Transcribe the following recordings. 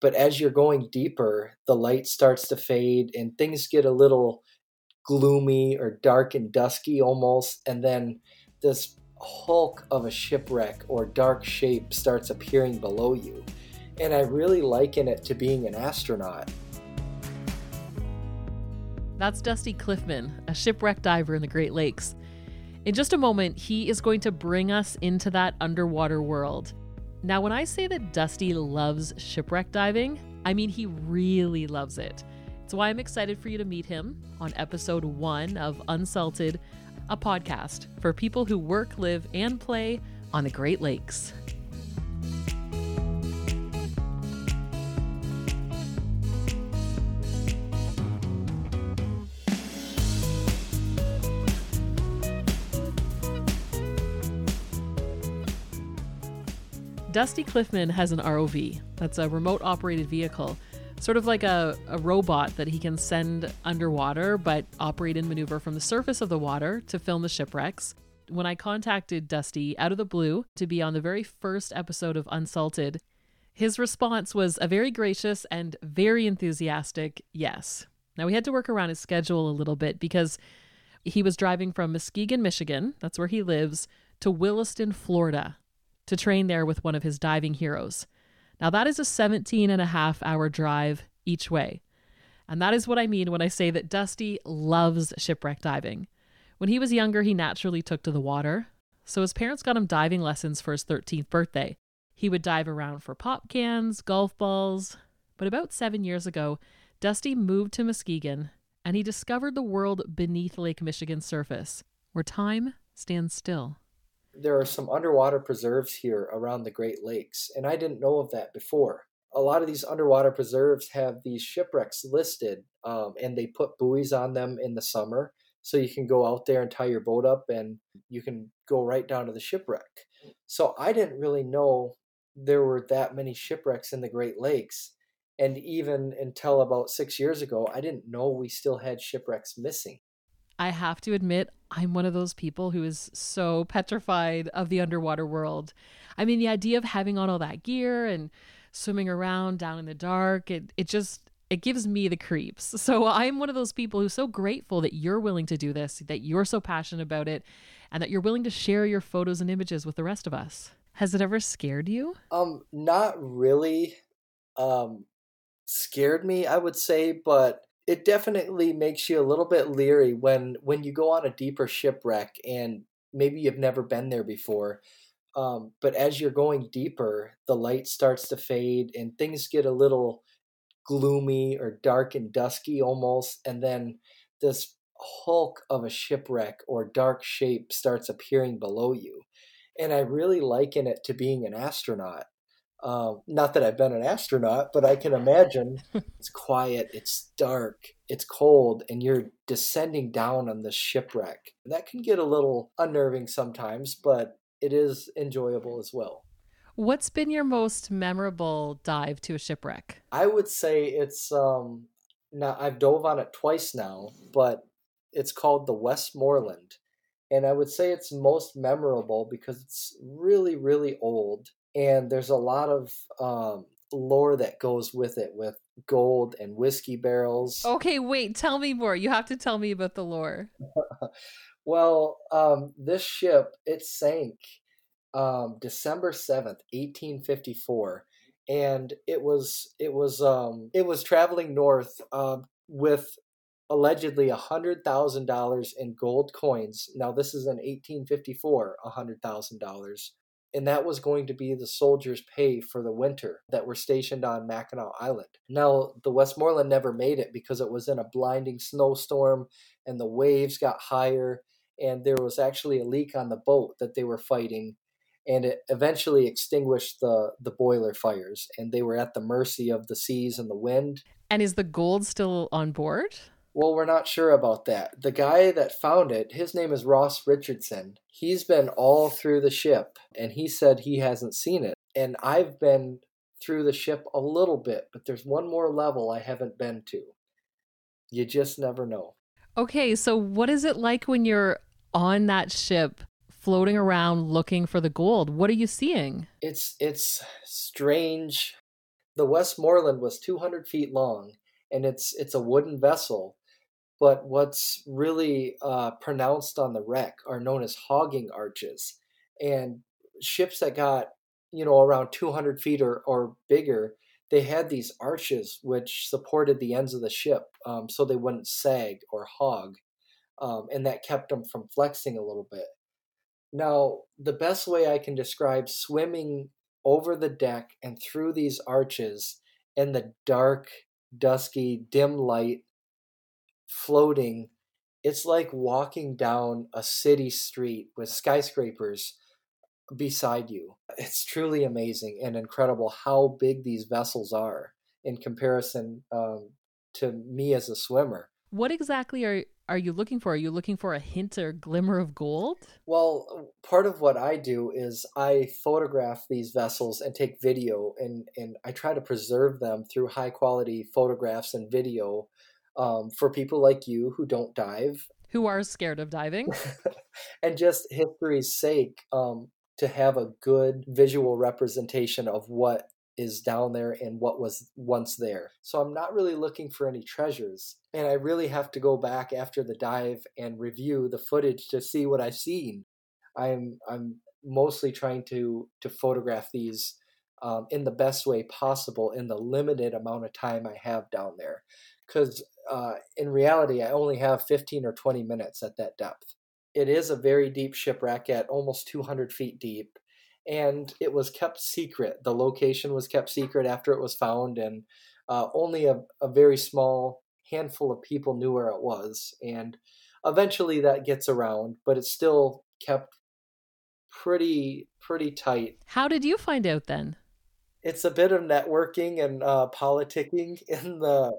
but as you're going deeper, the light starts to fade and things get a little gloomy or dark and dusky almost. And then this hulk of a shipwreck or dark shape starts appearing below you. And I really liken it to being an astronaut. That's Dusty Klifman, a shipwreck diver in the Great Lakes. In just a moment, he is going to bring us into that underwater world. Now, when I say that Dusty loves shipwreck diving, I mean he really loves it. It's why I'm excited for you to meet him on episode one of Unsalted, a podcast for people who work, live, and play on the Great Lakes. Dusty Klifman has an ROV. That's a remote operated vehicle, sort of like a, a robot that he can send underwater but operate and maneuver from the surface of the water to film the shipwrecks. When I contacted Dusty out of the blue to be on the very first episode of Unsalted, his response was a very gracious and very enthusiastic yes. Now, we had to work around his schedule a little bit because he was driving from Muskegon, Michigan, that's where he lives, to Williston, Florida to train there with one of his diving heroes. Now, that is a 17 and a half hour drive each way. And that is what I mean when I say that Dusty loves shipwreck diving. When he was younger, he naturally took to the water. So his parents got him diving lessons for his 13th birthday. He would dive around for pop cans, golf balls. But about seven years ago, Dusty moved to Muskegon and he discovered the world beneath Lake Michigan's surface, where time stands still there are some underwater preserves here around the Great Lakes, and I didn't know of that before. A lot of these underwater preserves have these shipwrecks listed, um, and they put buoys on them in the summer, so you can go out there and tie your boat up, and you can go right down to the shipwreck. So I didn't really know there were that many shipwrecks in the Great Lakes, and even until about six years ago, I didn't know we still had shipwrecks missing. I have to admit, I'm one of those people who is so petrified of the underwater world. I mean, the idea of having on all that gear and swimming around down in the dark, it, it just it gives me the creeps. So I'm one of those people who's so grateful that you're willing to do this, that you're so passionate about it, and that you're willing to share your photos and images with the rest of us. Has it ever scared you? Um, not really. Um, scared me, I would say, but it definitely makes you a little bit leery when when you go on a deeper shipwreck and maybe you've never been there before. Um, but as you're going deeper, the light starts to fade and things get a little gloomy or dark and dusky almost, and then this hulk of a shipwreck or dark shape starts appearing below you. And I really liken it to being an astronaut. Um, not that I've been an astronaut, but I can imagine it's quiet, it's dark, it's cold, and you're descending down on the shipwreck. That can get a little unnerving sometimes, but it is enjoyable as well. What's been your most memorable dive to a shipwreck? I would say it's um now I've dove on it twice now, but it's called the Westmoreland. And I would say it's most memorable because it's really, really old and there's a lot of um, lore that goes with it with gold and whiskey barrels. Okay, wait, tell me more. You have to tell me about the lore. well, um, this ship it sank um, December seventh, eighteen fifty four, and it was it was um, it was traveling north um, with allegedly a hundred thousand dollars in gold coins. Now this is in eighteen fifty four, a hundred thousand dollars and that was going to be the soldiers' pay for the winter that were stationed on Mackinac Island. Now, the Westmoreland never made it because it was in a blinding snowstorm and the waves got higher, and there was actually a leak on the boat that they were fighting, and it eventually extinguished the, the boiler fires, and they were at the mercy of the seas and the wind. And is the gold still on board? Well, we're not sure about that. The guy that found it, his name is Ross Richardson. He's been all through the ship and he said he hasn't seen it. And I've been through the ship a little bit, but there's one more level I haven't been to. You just never know. Okay, so what is it like when you're on that ship floating around looking for the gold? What are you seeing? It's it's strange The Westmoreland was 200 feet long, and it's it's a wooden vessel. But what's really uh, pronounced on the wreck are known as hogging arches, and ships that got you know around 200 feet or, or bigger they had these arches which supported the ends of the ship um, so they wouldn't sag or hog um, and that kept them from flexing a little bit. Now the best way i can describe swimming over the deck and through these arches in the dark dusky dim light floating it's like walking down a city street with skyscrapers beside you. It's truly amazing and incredible how big these vessels are in comparison um, to me as a swimmer. What exactly are are you looking for? Are you looking for a hint or glimmer of gold? Well, part of what I do is I photograph these vessels and take video, and and I try to preserve them through high quality photographs and video um, for people like you who don't dive, who are scared of diving, and just history's sake. Um, to have a good visual representation of what is down there and what was once there. So I'm not really looking for any treasures. And I really have to go back after the dive and review the footage to see what I've seen. I'm I'm mostly trying to to photograph these um, in the best way possible in the limited amount of time I have down there. Because uh, in reality, I only have 15 or 20 minutes at that depth. It is a very deep shipwreck at almost 200 feet deep and it was kept secret. The location was kept secret after it was found and uh, only a, a very small handful of people knew where it was and eventually that gets around but it's still kept pretty pretty tight. How did you find out then it's a bit of networking and uh, politicking in the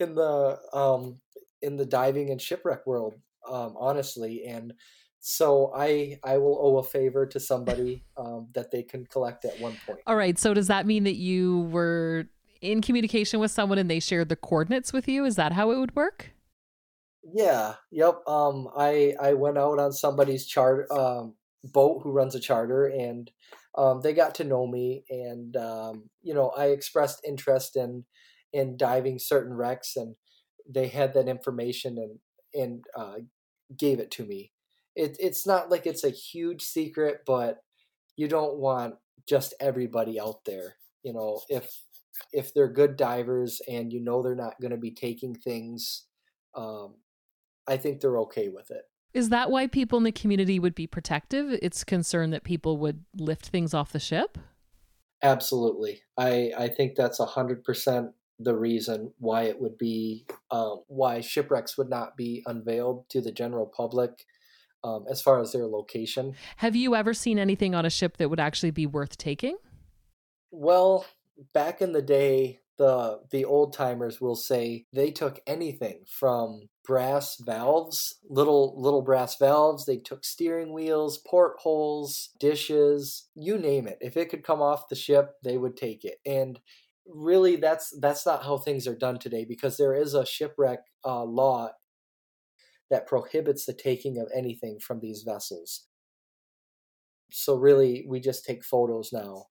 in the um, in the diving and shipwreck world um, honestly. And so I I will owe a favor to somebody um, that they can collect at one point. All right. So does that mean that you were in communication with someone and they shared the coordinates with you? Is that how it would work? Yeah. Yep. Um. I I went out on somebody's chart um boat who runs a charter and um, they got to know me and um, you know I expressed interest in in diving certain wrecks and they had that information and and uh, gave it to me. It, it's not like it's a huge secret, but you don't want just everybody out there. You know, if if they're good divers and you know they're not going to be taking things, um, I think they're okay with it. Is that why people in the community would be protective? It's concern that people would lift things off the ship. Absolutely, I I think that's a hundred percent the reason why it would be um, why shipwrecks would not be unveiled to the general public um, as far as their location. Have you ever seen anything on a ship that would actually be worth taking? Well, back in the day, the the old timers will say they took anything from brass valves, little little brass valves. They took steering wheels, portholes, dishes, you name it. If it could come off the ship, they would take it. And really that's that's not how things are done today because there is a shipwreck uh, law that prohibits the taking of anything from these vessels so really we just take photos now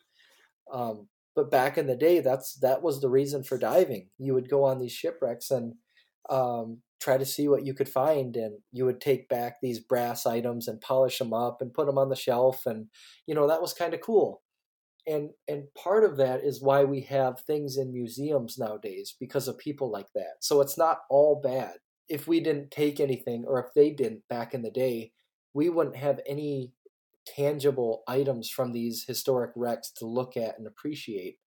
um, but back in the day that's that was the reason for diving. You would go on these shipwrecks and um, try to see what you could find and you would take back these brass items and polish them up and put them on the shelf and you know that was kind of cool. And and part of that is why we have things in museums nowadays because of people like that. So it's not all bad. If we didn't take anything or if they didn't back in the day we wouldn't have any tangible items from these historic wrecks to look at and appreciate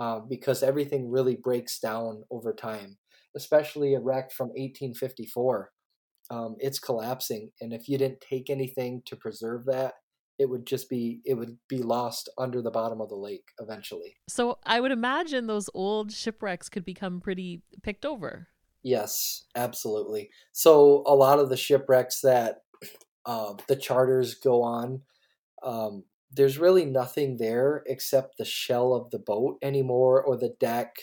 uh, because everything really breaks down over time especially a wreck from 1854 um, it's collapsing and if you didn't take anything to preserve that it would just be it would be lost under the bottom of the lake eventually. So I would imagine those old shipwrecks could become pretty picked over. Yes, absolutely. So a lot of the shipwrecks that uh, the charters go on, um, there's really nothing there except the shell of the boat anymore or the deck.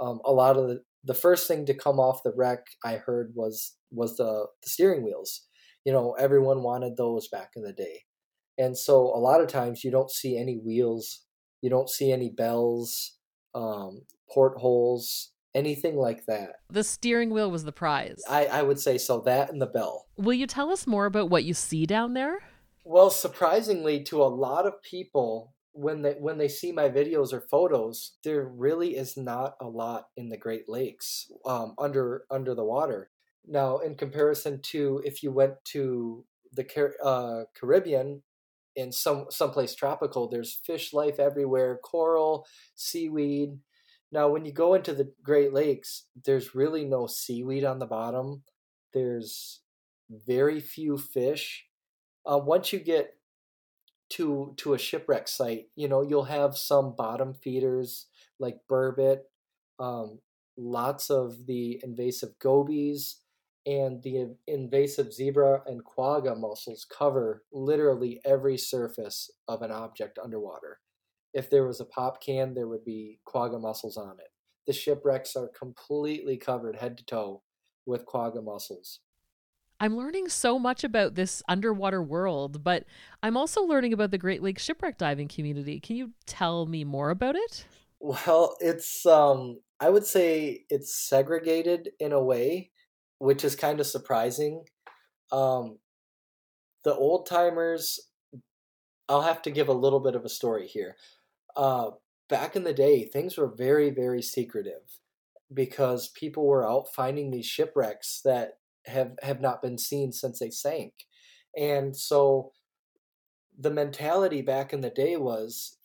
Um, a lot of the the first thing to come off the wreck I heard was was the, the steering wheels. You know, everyone wanted those back in the day. And so a lot of times you don't see any wheels, you don't see any bells. um, portholes, anything like that. The steering wheel was the prize. I, I would say so. That and the bell. Will you tell us more about what you see down there? Well, surprisingly, to a lot of people, when they when they see my videos or photos, there really is not a lot in the Great Lakes um, under under the water. Now, in comparison to if you went to the Car- uh, Caribbean in some someplace tropical, there's fish life everywhere, coral, seaweed. Now, when you go into the Great Lakes, there's really no seaweed on the bottom. There's very few fish. Uh, once you get to to a shipwreck site, you know you'll have some bottom feeders like burbot, um, lots of the invasive gobies, and the invasive zebra and quagga mussels cover literally every surface of an object underwater. If there was a pop can, there would be quagga mussels on it. The shipwrecks are completely covered head to toe with quagga mussels. I'm learning so much about this underwater world, but I'm also learning about the Great Lakes shipwreck diving community. Can you tell me more about it? Well, it's um I would say it's segregated in a way which is kind of surprising. Um, the old timers, I'll have to give a little bit of a story here. Uh, back in the day, things were very, very secretive because people were out finding these shipwrecks that have have not been seen since they sank, and so the mentality back in the day was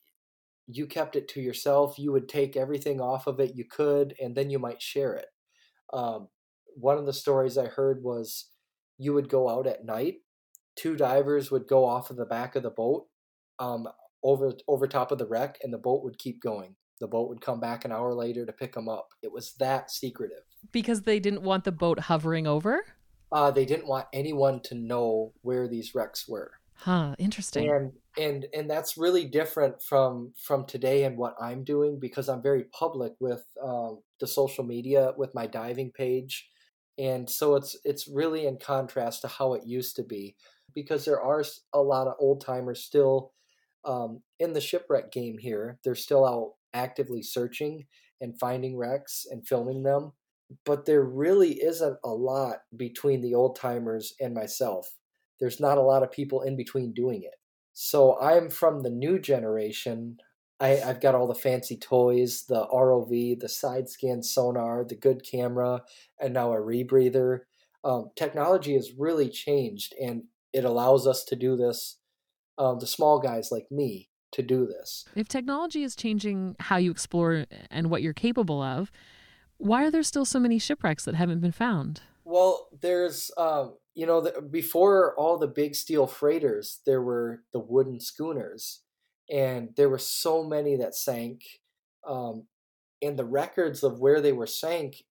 you kept it to yourself you would take everything off of it you could and then you might share it um, one of the stories I heard was you would go out at night, two divers would go off of the back of the boat um, over over top of the wreck, and the boat would keep going. The boat would come back an hour later to pick them up. It was that secretive because they didn't want the boat hovering over. Uh, they didn't want anyone to know where these wrecks were. Huh, interesting. And and and that's really different from from today and what I'm doing because I'm very public with um, the social media with my diving page and so it's it's really in contrast to how it used to be because there are a lot of old timers still um, in the shipwreck game here they're still out actively searching and finding wrecks and filming them but there really isn't a lot between the old timers and myself there's not a lot of people in between doing it so i'm from the new generation I, have got all the fancy toys, the ROV, the side scan sonar, the good camera, and now a rebreather. Um, technology has really changed, and it allows us to do this. Um, the small guys like me to do this. If technology is changing how you explore and what you're capable of, why are there still so many shipwrecks that haven't been found? Well, there's, um, you know, the, before all the big steel freighters, there were the wooden schooners and there were so many that sank um, and the records of where they were sank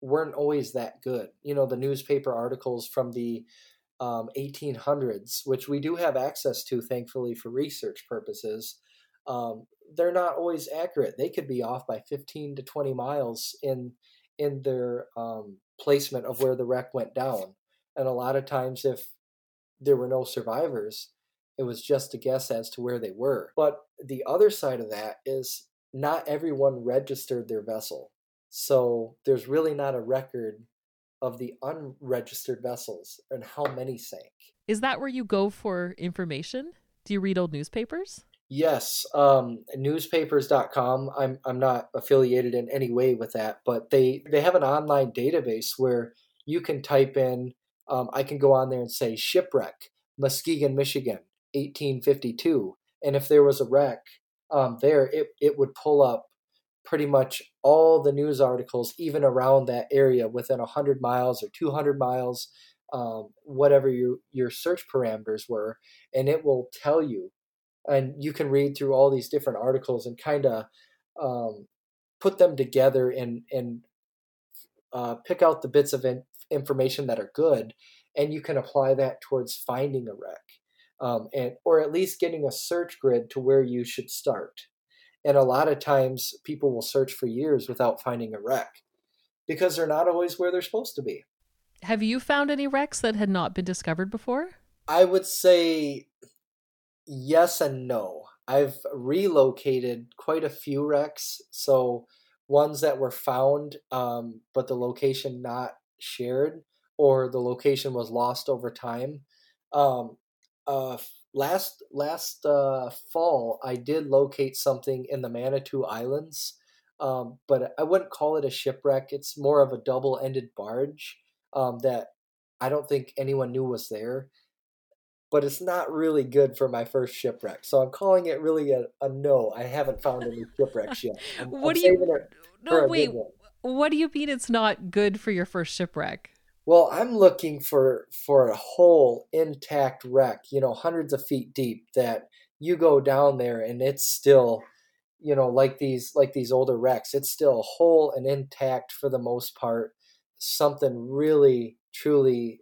weren't always that good you know the newspaper articles from the um, 1800s which we do have access to thankfully for research purposes um, they're not always accurate they could be off by 15 to 20 miles in in their um, placement of where the wreck went down and a lot of times if there were no survivors it was just a guess as to where they were. But the other side of that is not everyone registered their vessel. So there's really not a record of the unregistered vessels and how many sank. Is that where you go for information? Do you read old newspapers? Yes, um, newspapers.com. I'm I'm not affiliated in any way with that, but they they have an online database where you can type in. Um, I can go on there and say shipwreck, Muskegon, Michigan, 1852. And if there was a wreck um, there, it, it would pull up pretty much all the news articles, even around that area, within 100 miles or 200 miles, um, whatever your, your search parameters were, and it will tell you. And you can read through all these different articles and kind of um, put them together and, and uh, pick out the bits of in- information that are good, and you can apply that towards finding a wreck um, and or at least getting a search grid to where you should start. And a lot of times, people will search for years without finding a wreck because they're not always where they're supposed to be. Have you found any wrecks that had not been discovered before? I would say yes and no. I've relocated quite a few wrecks. So ones that were found, um, but the location not shared, or the location was lost over time. Um, uh, last last uh, fall, I did locate something in the Manitou Islands, um, but I wouldn't call it a shipwreck. It's more of a double-ended barge um, that I don't think anyone knew was there but it's not really good for my first shipwreck. So I'm calling it really a, a no. I haven't found any shipwrecks yet. I'm, what I'm do you? No, wait. What do you mean it's not good for your first shipwreck? Well, I'm looking for for a whole intact wreck, you know, hundreds of feet deep that you go down there and it's still, you know, like these like these older wrecks, it's still whole and intact for the most part. Something really truly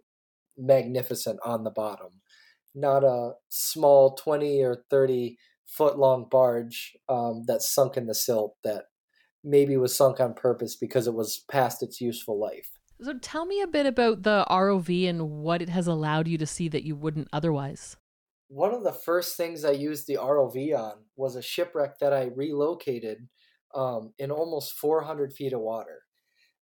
magnificent on the bottom not a small 20 or 30 foot long barge um, that sunk in the silt that maybe was sunk on purpose because it was past its useful life. So tell me a bit about the ROV and what it has allowed you to see that you wouldn't otherwise. One of the first things I used the ROV on was a shipwreck that I relocated um, in almost 400 feet of water.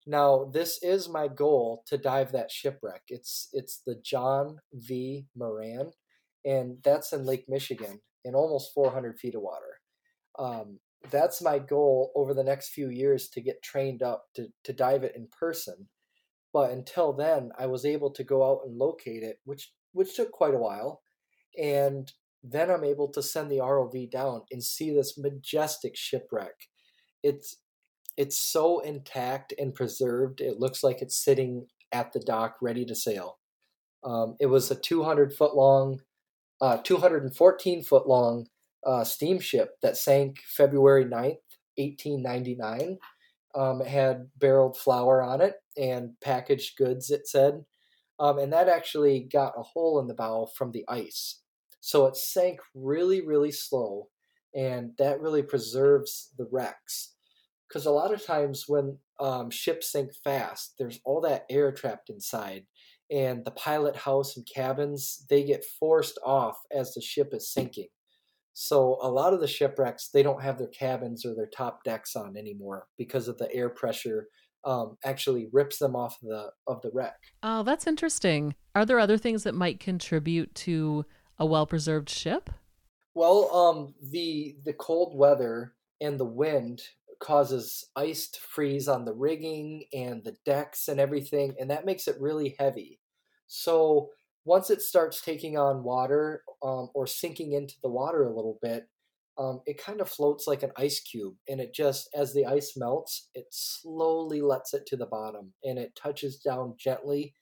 Now, this is my goal to dive that shipwreck. It's it's the John V. Moran, and that's in Lake Michigan in almost 400 feet of water. Um, that's my goal over the next few years to get trained up to, to dive it in person. But until then, I was able to go out and locate it, which which took quite a while, and then I'm able to send the ROV down and see this majestic shipwreck. It's it's so intact and preserved. It looks like it's sitting at the dock ready to sail. Um, it was a 200 foot long, uh, 214 foot long uh, steamship that sank February 9th, 1899. Um, it had barreled flour on it and packaged goods, it said. Um, and that actually got a hole in the bow from the ice. So it sank really, really slow, and that really preserves the wrecks because a lot of times when um, ships sink fast, there's all that air trapped inside, and the pilot house and cabins they get forced off as the ship is sinking. So a lot of the shipwrecks they don't have their cabins or their top decks on anymore because of the air pressure um, actually rips them off the of the wreck. Oh, that's interesting. Are there other things that might contribute to a well preserved ship? Well, um, the the cold weather and the wind causes ice to freeze on the rigging and the decks and everything, and that makes it really heavy. So once it starts taking on water um, or sinking into the water a little bit, um, it kind of floats like an ice cube, and it just, as the ice melts, it slowly lets it to the bottom, and it touches down gently,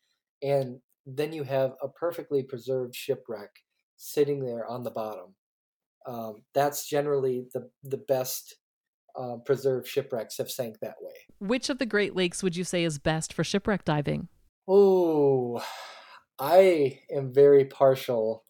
and then you have a perfectly preserved shipwreck sitting there on the bottom. Um, that's generally the the best uh, preserved shipwrecks have sank that way. Which of the Great Lakes would you say is best for shipwreck diving? Oh, I am very partial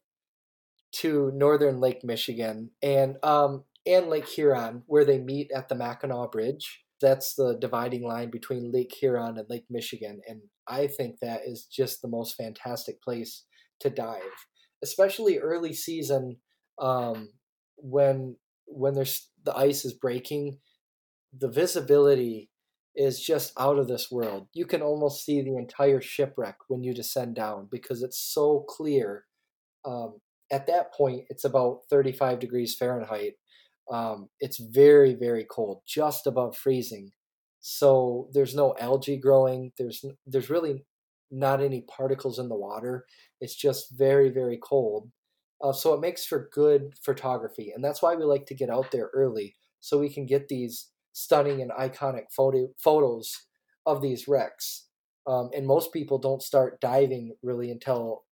to northern Lake Michigan and um, and Lake Huron, where they meet at the Mackinac Bridge. That's the dividing line between Lake Huron and Lake Michigan, and I think that is just the most fantastic place to dive, especially early season um, when when there's the ice is breaking, the visibility is just out of this world. You can almost see the entire shipwreck when you descend down because it's so clear. Um, at that point, it's about 35 degrees Fahrenheit. Um, it's very, very cold, just above freezing. So there's no algae growing. There's there's really not any particles in the water. It's just very, very cold. Uh, so it makes for good photography, and that's why we like to get out there early so we can get these stunning and iconic photo photos of these wrecks. Um, and most people don't start diving really until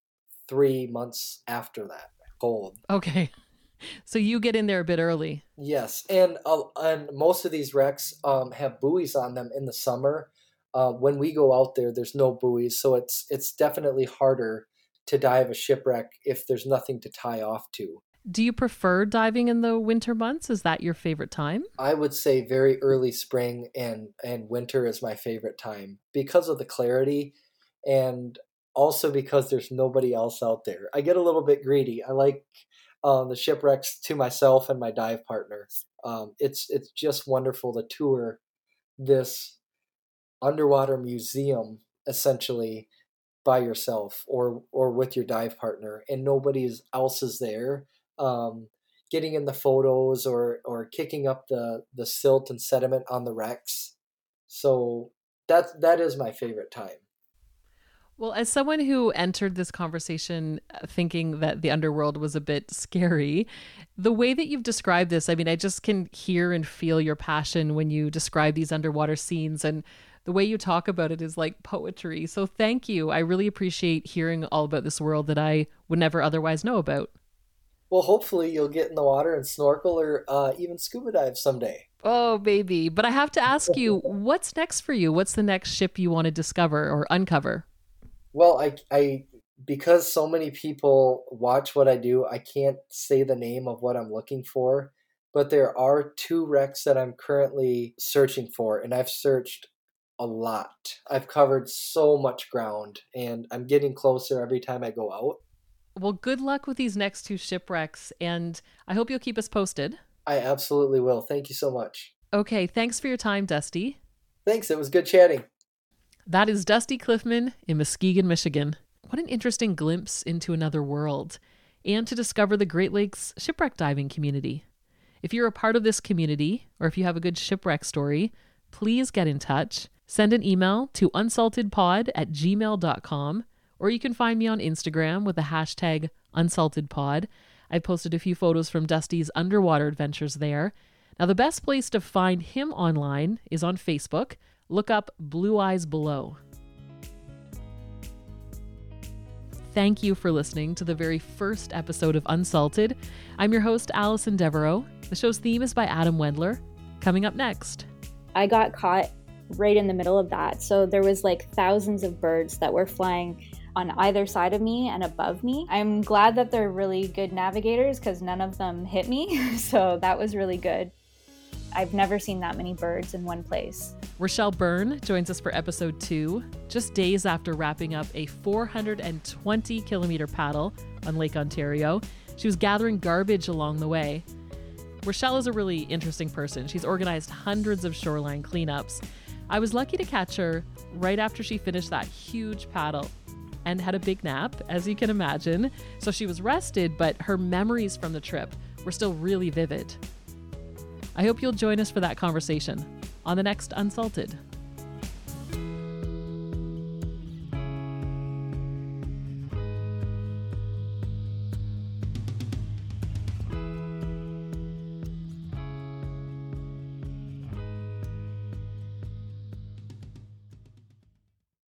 three months after that cold. Okay, so you get in there a bit early. Yes, and uh, and most of these wrecks um, have buoys on them in the summer. Uh, when we go out there, there's no buoys, so it's it's definitely harder to dive a shipwreck if there's nothing to tie off to. Do you prefer diving in the winter months? Is that your favorite time? I would say very early spring and and winter is my favorite time because of the clarity and also because there's nobody else out there. I get a little bit greedy. I like um, the shipwrecks to myself and my dive partner. Um, it's it's just wonderful to tour this underwater museum essentially by yourself or or with your dive partner and nobody else is there um, getting in the photos or or kicking up the the silt and sediment on the wrecks. So that that is my favorite time. Well, as someone who entered this conversation uh, thinking that the underworld was a bit scary, the way that you've described this, I mean, I just can hear and feel your passion when you describe these underwater scenes and the way you talk about it is like poetry. So thank you. I really appreciate hearing all about this world that I would never otherwise know about. Well, hopefully you'll get in the water and snorkel or uh, even scuba dive someday. Oh, baby. But I have to ask you, what's next for you? What's the next ship you want to discover or uncover? Well, I, I, because so many people watch what I do, I can't say the name of what I'm looking for. But there are two wrecks that I'm currently searching for, and I've searched a lot. I've covered so much ground and I'm getting closer every time I go out. Well, good luck with these next two shipwrecks and I hope you'll keep us posted. I absolutely will. Thank you so much. Okay, thanks for your time, Dusty. Thanks. It was good chatting. That is Dusty Klifman in Muskegon, Michigan. What an interesting glimpse into another world and to discover the Great Lakes shipwreck diving community. If you're a part of this community or if you have a good shipwreck story, please get in touch. Send an email to unsaltedpod at gmail.com, or you can find me on Instagram with the hashtag unsaltedpod. I posted a few photos from Dusty's underwater adventures there. Now, the best place to find him online is on Facebook. Look up Blue Eyes Below. Thank you for listening to the very first episode of Unsalted. I'm your host, Allison Devereaux. The show's theme is by Adam Wendler. Coming up next. I got caught right in the middle of that. So there was like thousands of birds that were flying on either side of me and above me. I'm glad that they're really good navigators because none of them hit me. so that was really good. I've never seen that many birds in one place. Rochelle Byrne joins us for episode two, just days after wrapping up a 420 kilometer paddle on Lake Ontario. She was gathering garbage along the way. Rochelle is a really interesting person. She's organized hundreds of shoreline cleanups I was lucky to catch her right after she finished that huge paddle and had a big nap, as you can imagine. So she was rested, but her memories from the trip were still really vivid. I hope you'll join us for that conversation on the next Unsalted.